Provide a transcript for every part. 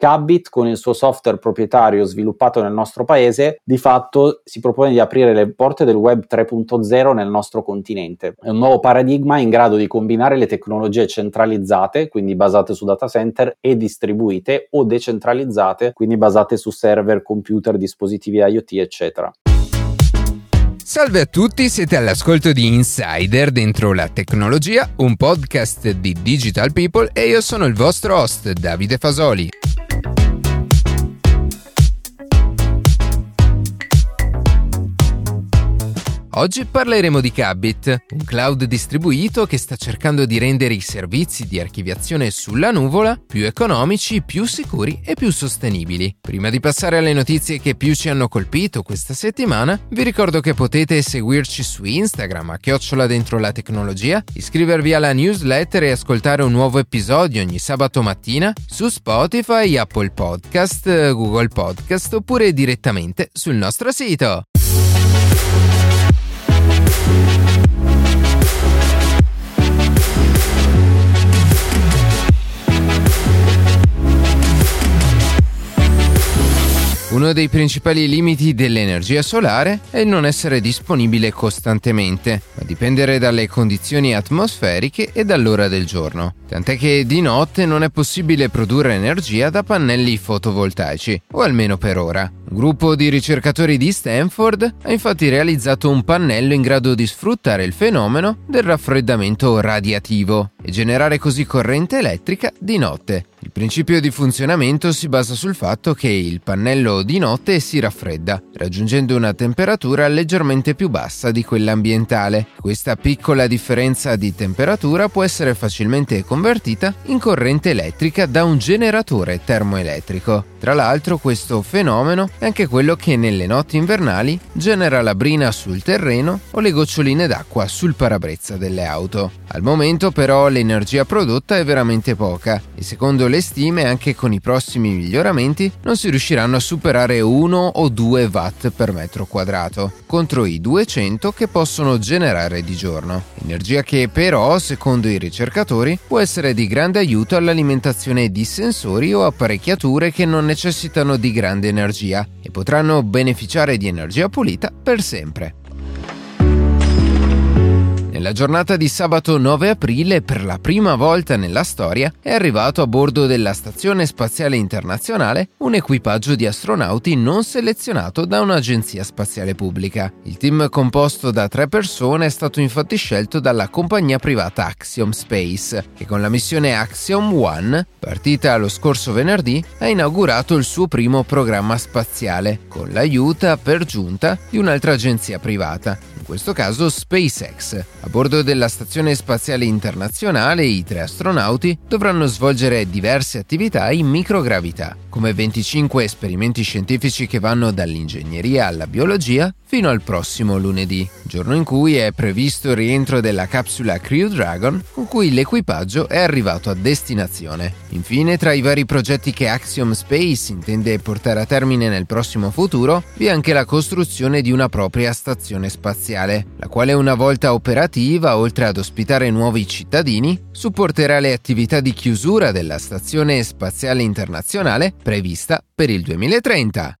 Cabit con il suo software proprietario sviluppato nel nostro paese di fatto si propone di aprire le porte del web 3.0 nel nostro continente. È un nuovo paradigma in grado di combinare le tecnologie centralizzate, quindi basate su data center, e distribuite o decentralizzate, quindi basate su server, computer, dispositivi IoT, eccetera. Salve a tutti, siete all'ascolto di Insider dentro la tecnologia, un podcast di Digital People e io sono il vostro host Davide Fasoli. Oggi parleremo di Cabit, un cloud distribuito che sta cercando di rendere i servizi di archiviazione sulla nuvola più economici, più sicuri e più sostenibili. Prima di passare alle notizie che più ci hanno colpito questa settimana, vi ricordo che potete seguirci su Instagram a chiocciola dentro la tecnologia, iscrivervi alla newsletter e ascoltare un nuovo episodio ogni sabato mattina su Spotify, Apple Podcast, Google Podcast oppure direttamente sul nostro sito. Uno dei principali limiti dell'energia solare è il non essere disponibile costantemente, ma dipendere dalle condizioni atmosferiche e dall'ora del giorno. Tant'è che di notte non è possibile produrre energia da pannelli fotovoltaici, o almeno per ora. Un gruppo di ricercatori di Stanford ha infatti realizzato un pannello in grado di sfruttare il fenomeno del raffreddamento radiativo e generare così corrente elettrica di notte. Il principio di funzionamento si basa sul fatto che il pannello di notte si raffredda, raggiungendo una temperatura leggermente più bassa di quella ambientale. Questa piccola differenza di temperatura può essere facilmente convertita in corrente elettrica da un generatore termoelettrico. Tra l'altro questo fenomeno è anche quello che nelle notti invernali genera la brina sul terreno o le goccioline d'acqua sul parabrezza delle auto. Al momento però l'energia prodotta è veramente poca e secondo le stime anche con i prossimi miglioramenti non si riusciranno a superare 1 o 2 watt per metro quadrato contro i 200 che possono generare di giorno. Energia che però, secondo i ricercatori, può essere di grande aiuto all'alimentazione di sensori o apparecchiature che non necessitano di grande energia e potranno beneficiare di energia pulita per sempre. Nella giornata di sabato 9 aprile, per la prima volta nella storia, è arrivato a bordo della Stazione Spaziale Internazionale un equipaggio di astronauti non selezionato da un'agenzia spaziale pubblica. Il team composto da tre persone è stato infatti scelto dalla compagnia privata Axiom Space, che con la missione Axiom One, partita lo scorso venerdì, ha inaugurato il suo primo programma spaziale, con l'aiuto per giunta di un'altra agenzia privata, in questo caso SpaceX. A bordo della Stazione Spaziale Internazionale i tre astronauti dovranno svolgere diverse attività in microgravità, come 25 esperimenti scientifici che vanno dall'ingegneria alla biologia fino al prossimo lunedì, giorno in cui è previsto il rientro della capsula Crew Dragon con cui l'equipaggio è arrivato a destinazione. Infine, tra i vari progetti che Axiom Space intende portare a termine nel prossimo futuro, vi è anche la costruzione di una propria stazione spaziale, la quale una volta operativa, oltre ad ospitare nuovi cittadini, supporterà le attività di chiusura della Stazione Spaziale Internazionale prevista per il 2030.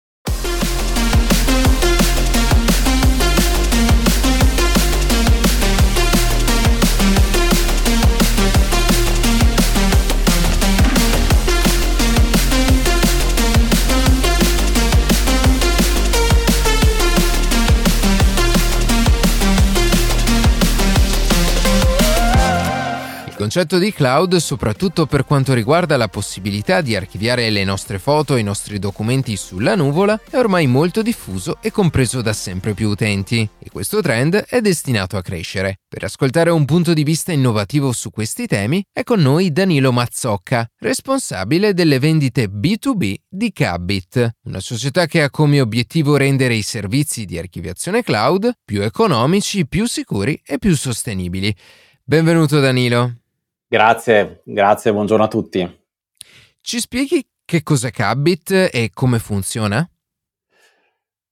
Concetto di cloud, soprattutto per quanto riguarda la possibilità di archiviare le nostre foto e i nostri documenti sulla nuvola, è ormai molto diffuso e compreso da sempre più utenti, e questo trend è destinato a crescere. Per ascoltare un punto di vista innovativo su questi temi è con noi Danilo Mazzocca, responsabile delle vendite B2B di Cabit, una società che ha come obiettivo rendere i servizi di archiviazione cloud più economici, più sicuri e più sostenibili. Benvenuto Danilo. Grazie, grazie, buongiorno a tutti. Ci spieghi che cos'è Cabit e come funziona?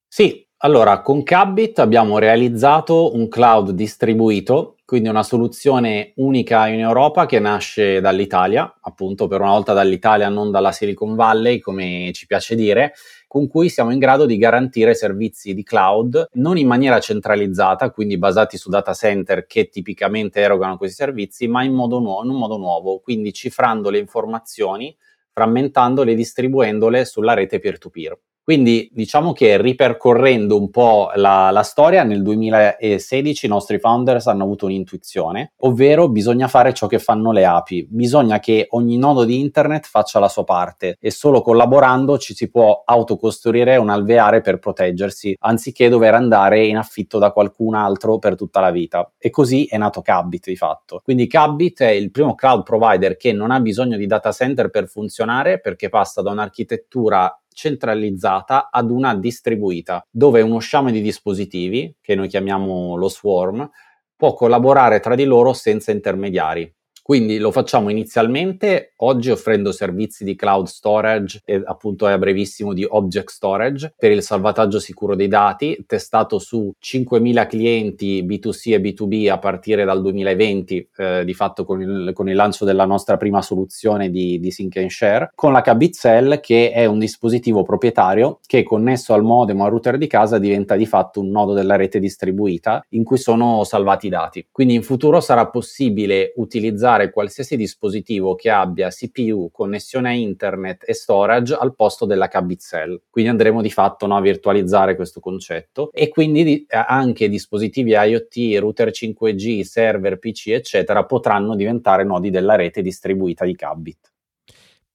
Sì, allora con Cabit abbiamo realizzato un cloud distribuito quindi una soluzione unica in Europa che nasce dall'Italia, appunto per una volta dall'Italia, non dalla Silicon Valley, come ci piace dire, con cui siamo in grado di garantire servizi di cloud non in maniera centralizzata, quindi basati su data center che tipicamente erogano questi servizi, ma in, modo nu- in un modo nuovo, quindi cifrando le informazioni, frammentandole e distribuendole sulla rete peer-to-peer. Quindi diciamo che ripercorrendo un po' la, la, storia, nel 2016 i nostri founders hanno avuto un'intuizione, ovvero bisogna fare ciò che fanno le api, bisogna che ogni nodo di internet faccia la sua parte e solo collaborando ci si può autocostruire un alveare per proteggersi, anziché dover andare in affitto da qualcun altro per tutta la vita. E così è nato Cabbit di fatto. Quindi Cabbit è il primo cloud provider che non ha bisogno di data center per funzionare perché passa da un'architettura centralizzata ad una distribuita, dove uno sciame di dispositivi, che noi chiamiamo lo swarm, può collaborare tra di loro senza intermediari. Quindi lo facciamo inizialmente oggi offrendo servizi di cloud storage e appunto a brevissimo di object storage per il salvataggio sicuro dei dati, testato su 5.000 clienti B2C e B2B a partire dal 2020, eh, di fatto con il, con il, lancio della nostra prima soluzione di, di Sync and Share, con la Cell che è un dispositivo proprietario che connesso al modem o al router di casa diventa di fatto un nodo della rete distribuita in cui sono salvati i dati. Quindi in futuro sarà possibile utilizzare utilizzare qualsiasi dispositivo che abbia CPU, connessione a internet e storage al posto della Cell. Quindi andremo di fatto no, a virtualizzare questo concetto e quindi di, eh, anche dispositivi IoT, router 5G, server, PC, eccetera, potranno diventare nodi della rete distribuita di Cabbit.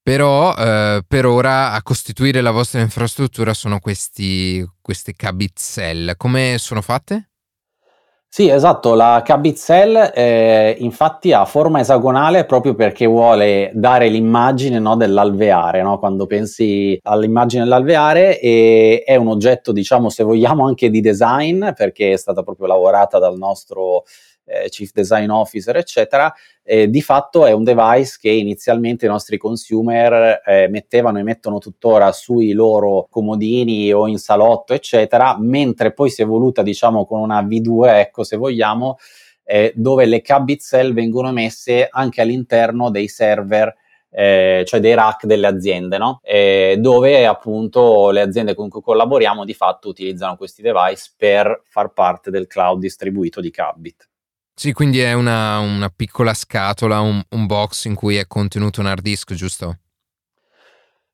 Però eh, per ora a costituire la vostra infrastruttura sono questi, queste Cabbit Cell. Come sono fatte? Sì, esatto, la Cabitzel eh, infatti ha forma esagonale proprio perché vuole dare l'immagine no, dell'alveare, no? quando pensi all'immagine dell'alveare e è un oggetto, diciamo, se vogliamo anche di design, perché è stata proprio lavorata dal nostro eh, chief design officer, eccetera, eh, di fatto è un device che inizialmente i nostri consumer eh, mettevano e mettono tuttora sui loro comodini o in salotto, eccetera, mentre poi si è evoluta, diciamo, con una V2, ecco, se vogliamo, eh, dove le cabit cell vengono messe anche all'interno dei server eh, cioè dei rack delle aziende, no? eh, dove appunto le aziende con cui collaboriamo di fatto utilizzano questi device per far parte del cloud distribuito di Cabbit. Sì, quindi è una, una piccola scatola, un, un, box in cui è contenuto un hard disk, giusto?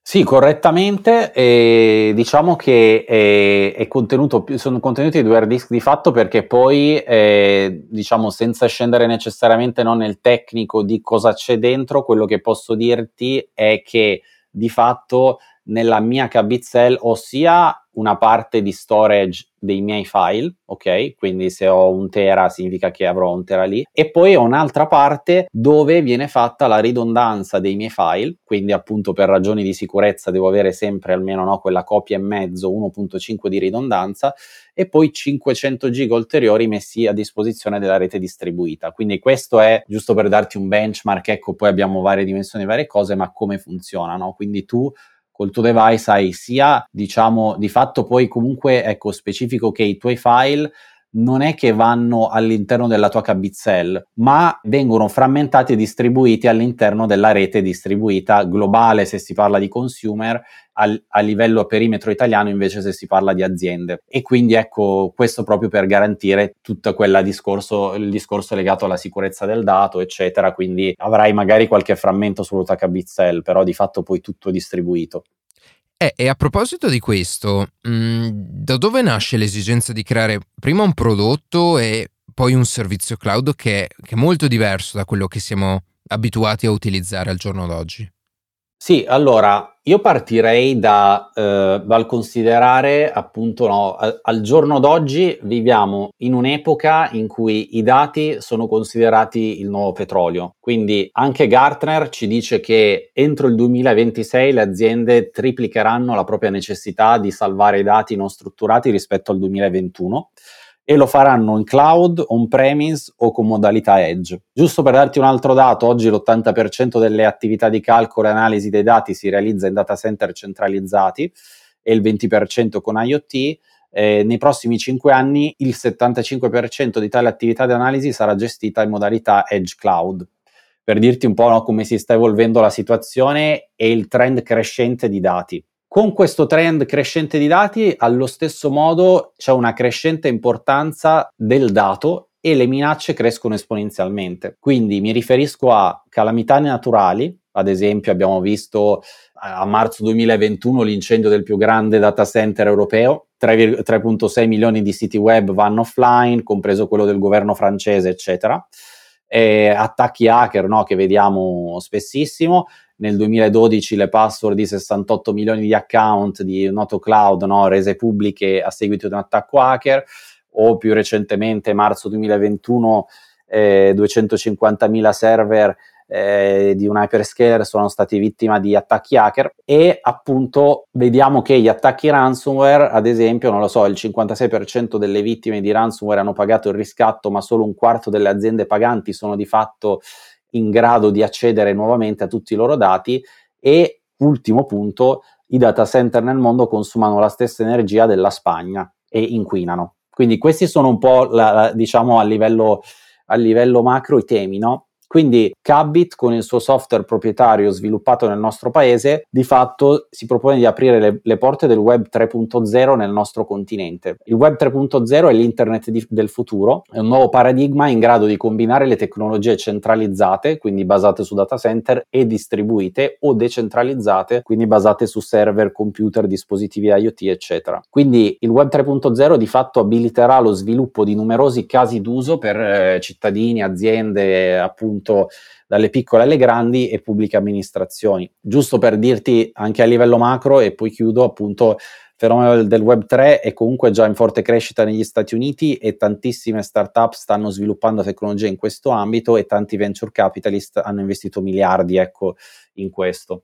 Sì, correttamente. E diciamo che è, è contenuto, sono contenuti due hard disk di fatto perché poi, eh, diciamo, senza scendere necessariamente no, nel tecnico di cosa c'è dentro, quello che posso dirti è che di fatto nella mia Cabitzel ho sia una parte di storage dei miei file, ok? Quindi se ho un tera significa che avrò un tera lì. E poi ho un'altra parte dove viene fatta la ridondanza dei miei file, quindi appunto per ragioni di sicurezza devo avere sempre almeno no, quella copia e mezzo 1.5 di ridondanza e poi 500 giga ulteriori messi a disposizione della rete distribuita. Quindi questo è giusto per darti un benchmark, ecco, poi abbiamo varie dimensioni, varie cose, ma come funzionano. Quindi tu col tuo device hai sia, diciamo, di fatto poi comunque, ecco, specifico che i tuoi file non è che vanno all'interno della tua Cabitzel, ma vengono frammentati e distribuiti all'interno della rete distribuita globale se si parla di consumer, al, a livello perimetro italiano invece se si parla di aziende. E quindi ecco questo proprio per garantire tutto quel discorso, il discorso legato alla sicurezza del dato, eccetera. Quindi avrai magari qualche frammento sulla tua Cabitzel, però di fatto poi tutto distribuito. Eh, e a proposito di questo, mh, mm, da dove nasce l'esigenza di creare prima un prodotto e poi un servizio cloud che, che è molto diverso da quello che siamo abituati a utilizzare al giorno d'oggi? Sì, allora io partirei da, eh, dal considerare appunto no, al, al, giorno d'oggi viviamo in un'epoca in cui i dati sono considerati il nuovo petrolio. Quindi anche Gartner ci dice che entro il 2026 le aziende triplicheranno la propria necessità di salvare i dati non strutturati rispetto al 2021 e lo faranno in cloud, on-premise o con modalità edge. Giusto per darti un altro dato, oggi l'80% delle attività di calcolo e analisi dei dati si realizza in data center centralizzati e il 20% con IoT. eh, nei prossimi 5 anni il 75% di tale attività di analisi sarà gestita in modalità Edge Cloud. Per dirti un po' no, come si sta evolvendo la situazione e il trend crescente di dati. Con questo trend crescente di dati, allo stesso modo c'è una crescente importanza del dato e le minacce crescono esponenzialmente. Quindi mi riferisco a calamità naturali, ad esempio abbiamo visto a marzo 2021 l'incendio del più grande data center europeo, 3,6 milioni di siti web vanno offline, compreso quello del governo francese, eccetera. E attacchi hacker no, che vediamo spessissimo. Nel 2012 le password di 68 milioni di account di Noto Cloud no, rese pubbliche a seguito di un attacco hacker, o più recentemente, marzo 2021, eh, 250.000 server eh, di un hyperscaler sono stati vittima di attacchi hacker. E appunto vediamo che gli attacchi ransomware, ad esempio, non lo so, il 56% delle vittime di ransomware hanno pagato il riscatto, ma solo un quarto delle aziende paganti sono di fatto in grado di accedere nuovamente a tutti i loro dati e ultimo punto, i data center nel mondo consumano la stessa energia della Spagna e inquinano. Quindi questi sono un po' la, diciamo a livello, a livello macro i temi, no? Quindi Cabit con il suo software proprietario sviluppato nel nostro paese di fatto si propone di aprire le, le porte del web 3.0 nel nostro continente. Il web 3.0 è l'internet di, del futuro, è un nuovo paradigma in grado di combinare le tecnologie centralizzate, quindi basate su data center, e distribuite o decentralizzate, quindi basate su server, computer, dispositivi IoT, eccetera. Quindi il web 3.0 di fatto abiliterà lo sviluppo di numerosi casi d'uso per eh, cittadini, aziende, appunto appunto dalle piccole alle grandi e pubbliche amministrazioni. Giusto per dirti anche a livello macro e poi chiudo appunto il fenomeno del Web 3 è comunque già in forte crescita negli Stati Uniti e tantissime start-up stanno sviluppando tecnologie in questo ambito e tanti venture capitalist hanno investito miliardi ecco, in questo.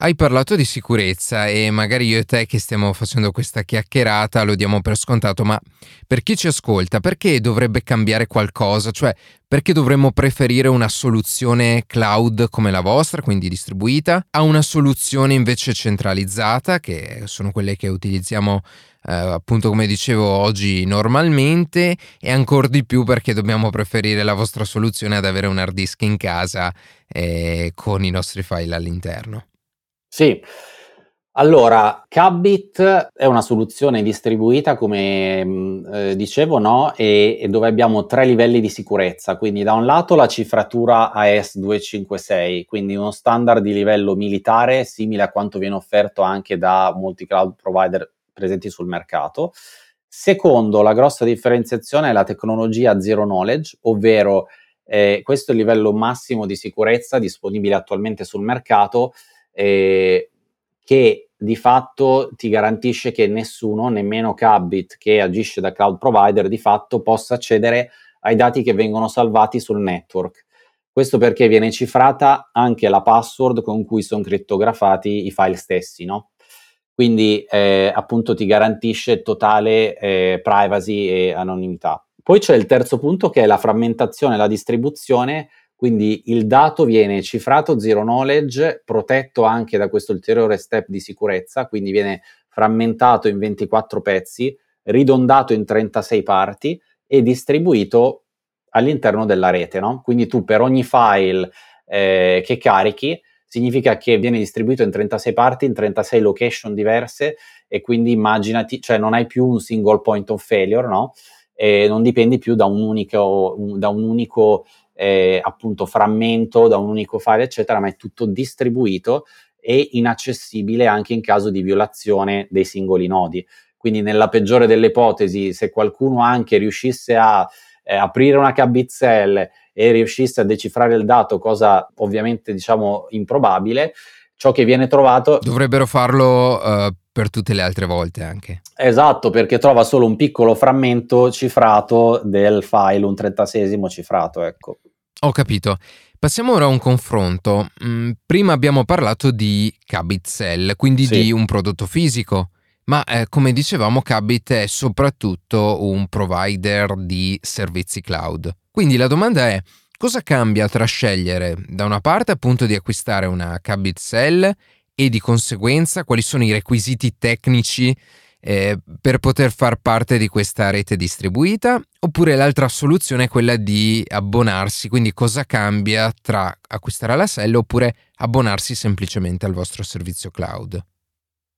Hai parlato di sicurezza e magari io e te che stiamo facendo questa chiacchierata lo diamo per scontato, ma per chi ci ascolta, perché dovrebbe cambiare qualcosa? Cioè, perché dovremmo preferire una soluzione cloud come la vostra, quindi distribuita, a una soluzione invece centralizzata, che sono quelle che utilizziamo eh, appunto come dicevo oggi normalmente e ancora di più perché dobbiamo preferire la vostra soluzione ad avere un hard disk in casa eh, con i nostri file all'interno. Sì, allora Cabit è una soluzione distribuita, come mm, eh, dicevo, no? e, e, dove abbiamo tre livelli di sicurezza. Quindi, da un lato la cifratura AS256, quindi uno standard di livello militare simile a quanto viene offerto anche da molti cloud provider presenti sul mercato. Secondo, la grossa differenziazione è la tecnologia zero knowledge, ovvero eh, questo è il livello massimo di sicurezza disponibile attualmente sul mercato eh, che di fatto ti garantisce che nessuno, nemmeno Cabit che agisce da cloud provider, di fatto possa accedere ai dati che vengono salvati sul network. Questo perché viene cifrata anche la password con cui sono crittografati i file stessi, no? Quindi eh, appunto ti garantisce totale eh, privacy e anonimità. Poi c'è il terzo punto che è la frammentazione la distribuzione quindi il dato viene cifrato zero knowledge, protetto anche da questo ulteriore step di sicurezza, quindi viene frammentato in 24 pezzi, ridondato in 36 parti e distribuito all'interno della rete. No? Quindi tu per ogni file eh, che carichi significa che viene distribuito in 36 parti, in 36 location diverse e quindi immaginati, cioè non hai più un single point of failure, no? E non dipendi più da un unico, un, da un unico eh, appunto frammento da un unico file, eccetera, ma è tutto distribuito e inaccessibile anche in caso di violazione dei singoli nodi. Quindi nella peggiore delle ipotesi, se qualcuno anche riuscisse a eh, aprire una cabizzelle e riuscisse a decifrare il dato, cosa ovviamente diciamo improbabile, ciò che viene trovato... Dovrebbero farlo uh, per tutte le altre volte anche. Esatto, perché trova solo un piccolo frammento cifrato del file, un trentasesimo cifrato, ecco. Ho capito. Passiamo ora a un confronto. Mm, prima abbiamo parlato di Cabit Cell, quindi sì. di un prodotto fisico, ma eh, come dicevamo Cabit è soprattutto un provider di servizi cloud. Quindi la domanda è cosa cambia tra scegliere da una parte appunto di acquistare una Cabit Cell e di conseguenza quali sono i requisiti tecnici eh, per poter far parte di questa rete distribuita, oppure l'altra soluzione è quella di abbonarsi, quindi cosa cambia tra acquistare la SEL oppure abbonarsi semplicemente al vostro servizio cloud?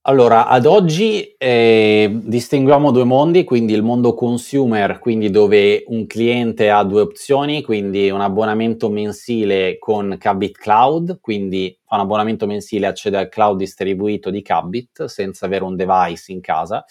Allora, ad oggi eh, distinguiamo due mondi, quindi il mondo consumer, quindi dove un cliente ha due opzioni, quindi un abbonamento mensile con Cabit Cloud, quindi fa un abbonamento mensile e accede al cloud distribuito di Cabit senza avere un device in casa,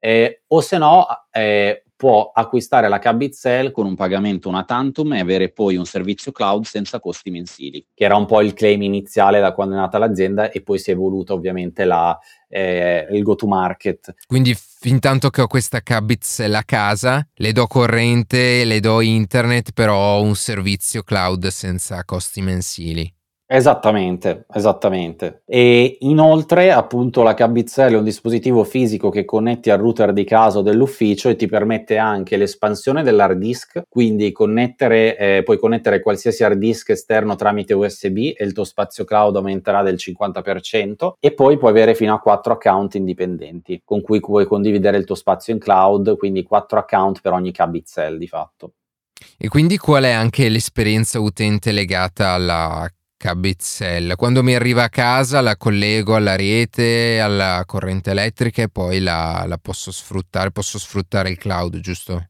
eh, o se no eh, può acquistare la Cabit con un pagamento una tantum e avere poi un servizio cloud senza costi mensili, che era un po' il claim iniziale da quando è nata l'azienda e poi si è evoluta ovviamente la, eh, il go to market. Quindi fin tanto che ho questa Cabit a casa, le do corrente, le do internet, però ho un servizio cloud senza costi mensili. Esattamente, esattamente. E inoltre, appunto, la Cabizzel è un dispositivo fisico che connetti al router di casa o dell'ufficio e ti permette anche l'espansione dell'hard disk, quindi connettere, eh, puoi connettere qualsiasi hard disk esterno tramite USB e il tuo spazio cloud aumenterà del 50% e poi puoi avere fino a 4 account indipendenti con cui puoi condividere il tuo spazio in cloud, quindi 4 account per ogni Cabizzel di fatto. E quindi qual è anche l'esperienza utente legata alla Cabizzella. Quando mi arriva a casa la collego alla rete, alla corrente elettrica e poi la, la posso sfruttare, posso sfruttare il cloud, giusto?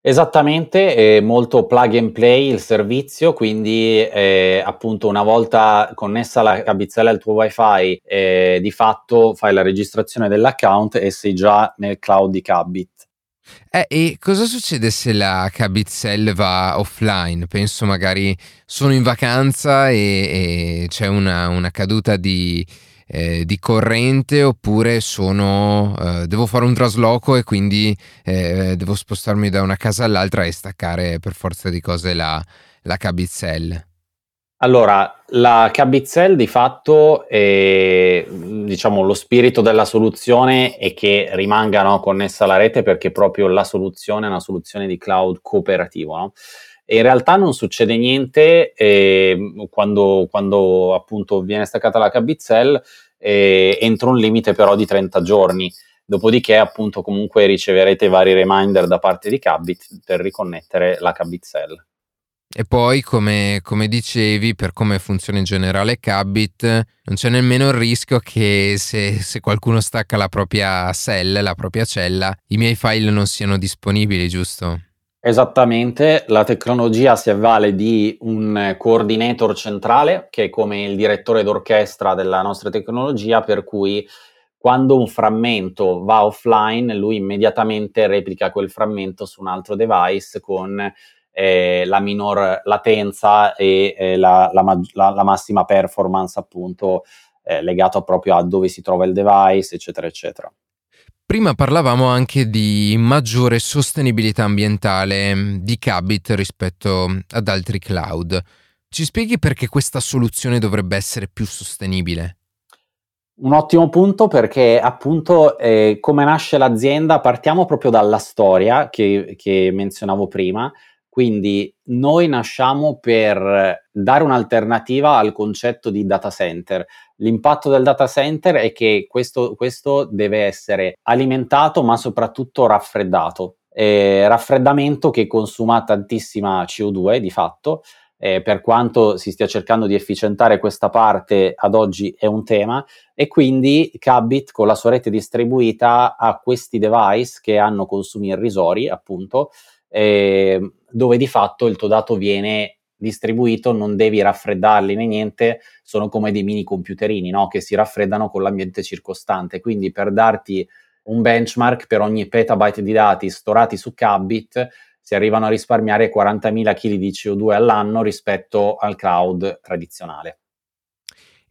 Esattamente, è molto plug and play il servizio, quindi eh, appunto una volta connessa la cabizzella al tuo wifi, eh, di fatto fai la registrazione dell'account e sei già nel cloud di Cabit. Eh, e cosa succede se la Cabitzel va offline? Penso magari sono in vacanza e, e c'è una, una, caduta di, eh, di corrente oppure sono, eh, devo fare un trasloco e quindi eh, devo spostarmi da una casa all'altra e staccare per forza di cose la, la Cabitzel. Allora, la Cabitzel di fatto, è, diciamo, lo spirito della soluzione è che rimanga no, connessa alla rete perché proprio la soluzione è una soluzione di cloud cooperativo. No? In realtà non succede niente eh, quando, quando, appunto viene staccata la Cabitzel eh, entro un limite però di 30 giorni. Dopodiché, appunto, comunque riceverete vari reminder da parte di Cabit per riconnettere la Cabitzel. E poi, come, come, dicevi, per come funziona in generale Cabit, non c'è nemmeno il rischio che se, se, qualcuno stacca la propria cell, la propria cella, i miei file non siano disponibili, giusto? Esattamente, la tecnologia si avvale di un coordinator centrale che è come il direttore d'orchestra della nostra tecnologia, per cui quando un frammento va offline, lui immediatamente replica quel frammento su un altro device con eh, la minor latenza e eh, la, la, la, la, massima performance appunto eh, legato proprio a dove si trova il device eccetera eccetera. Prima parlavamo anche di maggiore sostenibilità ambientale mm, di Cabit rispetto ad altri cloud. Ci spieghi perché questa soluzione dovrebbe essere più sostenibile? Un ottimo punto perché appunto eh, come nasce l'azienda partiamo proprio dalla storia che, che menzionavo prima, quindi noi nasciamo per dare un'alternativa al concetto di data center. L'impatto del data center è che questo, questo deve essere alimentato ma soprattutto raffreddato. Eh, raffreddamento che consuma tantissima CO2 di fatto, eh, per quanto si stia cercando di efficientare questa parte ad oggi è un tema e quindi Cabit con la sua rete distribuita ha questi device che hanno consumi irrisori appunto eh, dove di fatto il tuo dato viene distribuito, non devi raffreddarli né niente, sono come dei mini computerini no? che si raffreddano con l'ambiente circostante. Quindi per darti un benchmark per ogni petabyte di dati storati su Cabit si arrivano a risparmiare 40.000 kg di CO2 all'anno rispetto al cloud tradizionale.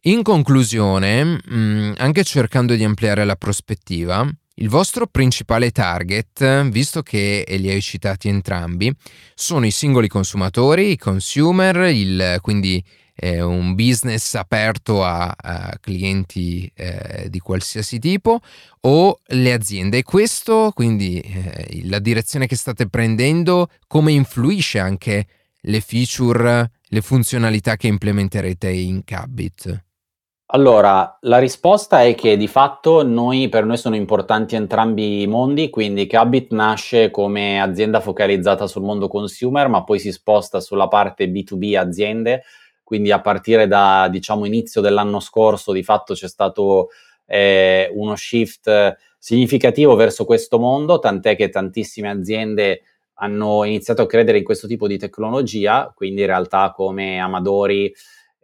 In conclusione, mm, anche cercando di ampliare la prospettiva, il vostro principale target, visto che li hai citati entrambi, sono i singoli consumatori, i consumer, il, quindi eh, un business aperto a, a clienti eh, di qualsiasi tipo o le aziende. E questo, quindi eh, la direzione che state prendendo, come influisce anche le feature, le funzionalità che implementerete in Cabit? Allora, la risposta è che di fatto noi, per noi sono importanti entrambi i mondi, quindi Cabit nasce come azienda focalizzata sul mondo consumer, ma poi si sposta sulla parte B2B aziende, quindi a partire da diciamo inizio dell'anno scorso di fatto c'è stato eh, uno shift significativo verso questo mondo, tant'è che tantissime aziende hanno iniziato a credere in questo tipo di tecnologia, quindi in realtà come Amadori,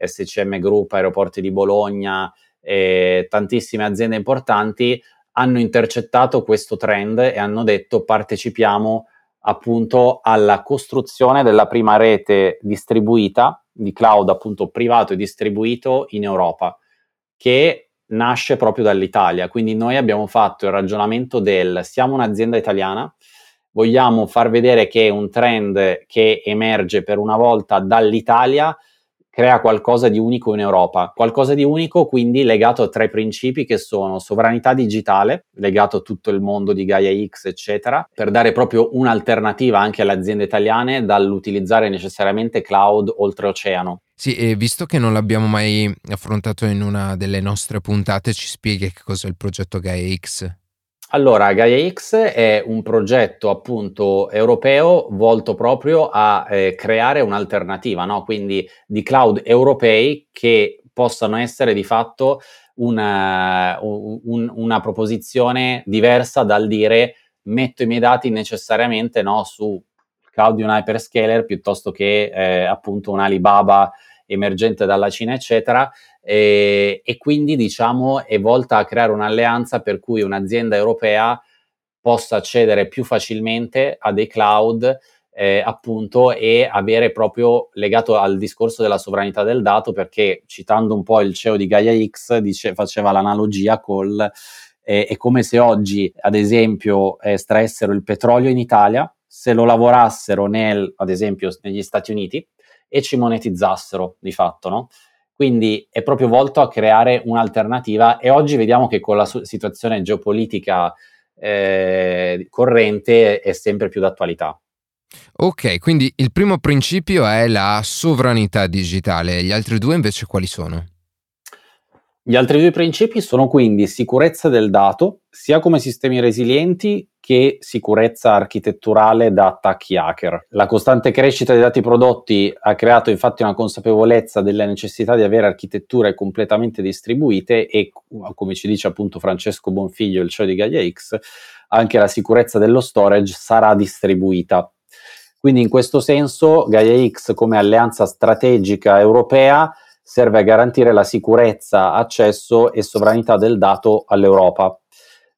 SCM Group, Aeroporti di Bologna, e tantissime aziende importanti hanno intercettato questo trend e hanno detto partecipiamo appunto alla costruzione della prima rete distribuita di cloud appunto privato e distribuito in Europa che nasce proprio dall'Italia. Quindi noi abbiamo fatto il ragionamento del siamo un'azienda italiana, vogliamo far vedere che un trend che emerge per una volta dall'Italia crea qualcosa di unico in Europa, qualcosa di unico quindi legato a tre principi che sono sovranità digitale, legato a tutto il mondo di Gaia X, eccetera, per dare proprio un'alternativa anche alle aziende italiane dall'utilizzare necessariamente cloud oltreoceano. Sì, e visto che non l'abbiamo mai affrontato in una delle nostre puntate, ci spieghi che cos'è il progetto Gaia X? Allora, Gaia X è un progetto appunto europeo volto proprio a eh, creare un'alternativa, no? quindi di cloud europei che possano essere di fatto una, un, una proposizione diversa dal dire metto i miei dati necessariamente no, su cloud di un hyperscaler piuttosto che eh, appunto un Alibaba emergente dalla Cina, eccetera, e, e quindi diciamo è volta a creare un'alleanza per cui un'azienda europea possa accedere più facilmente a dei cloud eh, appunto e avere proprio legato al discorso della sovranità del dato perché citando un po' il CEO di Gaia X dice, faceva l'analogia col eh, è come se oggi ad esempio estraessero il petrolio in Italia se lo lavorassero nel, ad esempio negli Stati Uniti e ci monetizzassero di fatto, no? Quindi è proprio volto a creare un'alternativa e oggi vediamo che con la situazione geopolitica eh, corrente è sempre più d'attualità. Ok, quindi il primo principio è la sovranità digitale, gli altri due invece quali sono? Gli altri due principi sono quindi sicurezza del dato, sia come sistemi resilienti che sicurezza architetturale da attacchi hacker. La costante crescita dei dati prodotti ha creato infatti una consapevolezza della necessità di avere architetture completamente distribuite e, come ci dice appunto Francesco Bonfiglio, il CEO di Gaia X, anche la sicurezza dello storage sarà distribuita. Quindi in questo senso Gaia X come alleanza strategica europea serve a garantire la sicurezza, accesso e sovranità del dato all'Europa.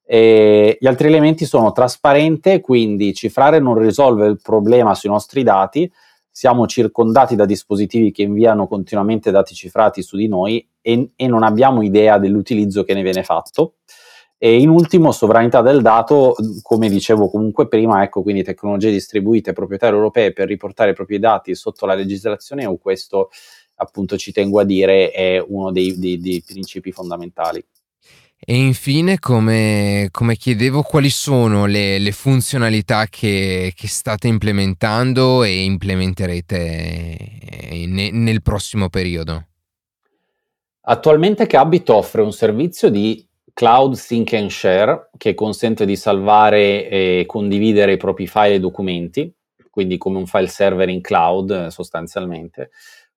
E gli altri elementi sono trasparente, quindi cifrare non risolve il problema sui nostri dati, siamo circondati da dispositivi che inviano continuamente dati cifrati su di noi e, e non abbiamo idea dell'utilizzo che ne viene fatto. E in ultimo, sovranità del dato, come dicevo comunque prima, ecco quindi tecnologie distribuite proprietarie europee per riportare i propri dati sotto la legislazione EU, questo appunto ci tengo a dire è uno dei, dei, dei principi fondamentali. E infine, come, come chiedevo, quali sono le, le funzionalità che, che, state implementando e implementerete ne, nel prossimo periodo? Attualmente Cabit offre un servizio di Cloud Sync and Share che consente di salvare e condividere i propri file e documenti, quindi come un file server in cloud sostanzialmente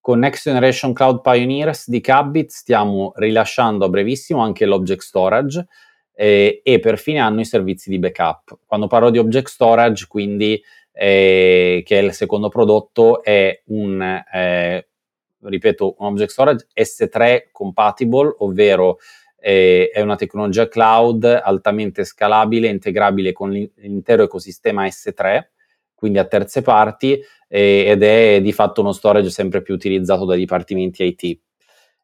con Next Generation Cloud Pioneers di Cabit stiamo rilasciando a brevissimo anche l'Object Storage eh, e per fine anno i servizi di backup. Quando parlo di Object Storage, quindi, eh, che è il secondo prodotto, è un, eh, ripeto, un Object Storage S3 compatible, ovvero eh, è una tecnologia cloud altamente scalabile integrabile con l'intero ecosistema S3 quindi a terze parti, eh, ed è di fatto uno storage sempre più utilizzato dai dipartimenti IT.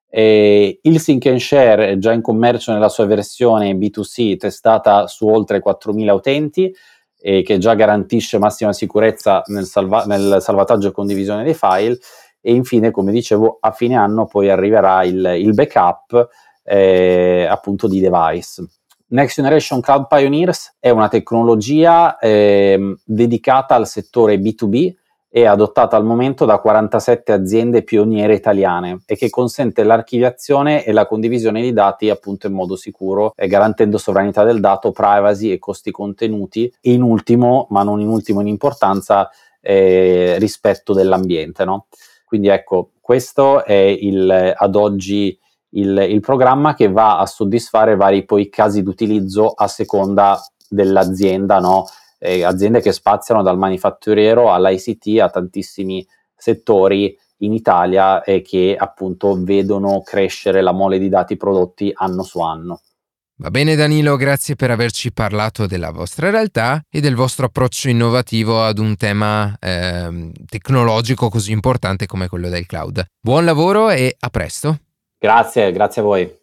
Eh, il Sync and Share è già in commercio nella sua versione B2C testata su oltre 4.000 utenti e che già garantisce massima sicurezza nel, salva- nel, salvataggio e condivisione dei file e infine, come dicevo, a fine anno poi arriverà il, il backup eh, appunto di device. Next Generation Cloud Pioneers è una tecnologia eh, dedicata al settore B2B è adottata al momento da 47 aziende pioniere italiane e che consente l'archiviazione e la condivisione di dati appunto in modo sicuro, eh, garantendo sovranità del dato, privacy e costi contenuti e in ultimo, ma non in ultimo in importanza, eh, rispetto dell'ambiente. No? Quindi ecco, questo è il, ad oggi il, il, programma che va a soddisfare vari poi casi d'utilizzo a seconda dell'azienda, no? eh, aziende che spaziano dal manifatturiero all'ICT a tantissimi settori in Italia e che appunto vedono crescere la mole di dati prodotti anno su anno. Va bene Danilo, grazie per averci parlato della vostra realtà e del vostro approccio innovativo ad un tema eh, tecnologico così importante come quello del cloud. Buon lavoro e a presto. Grazie, grazie a voi.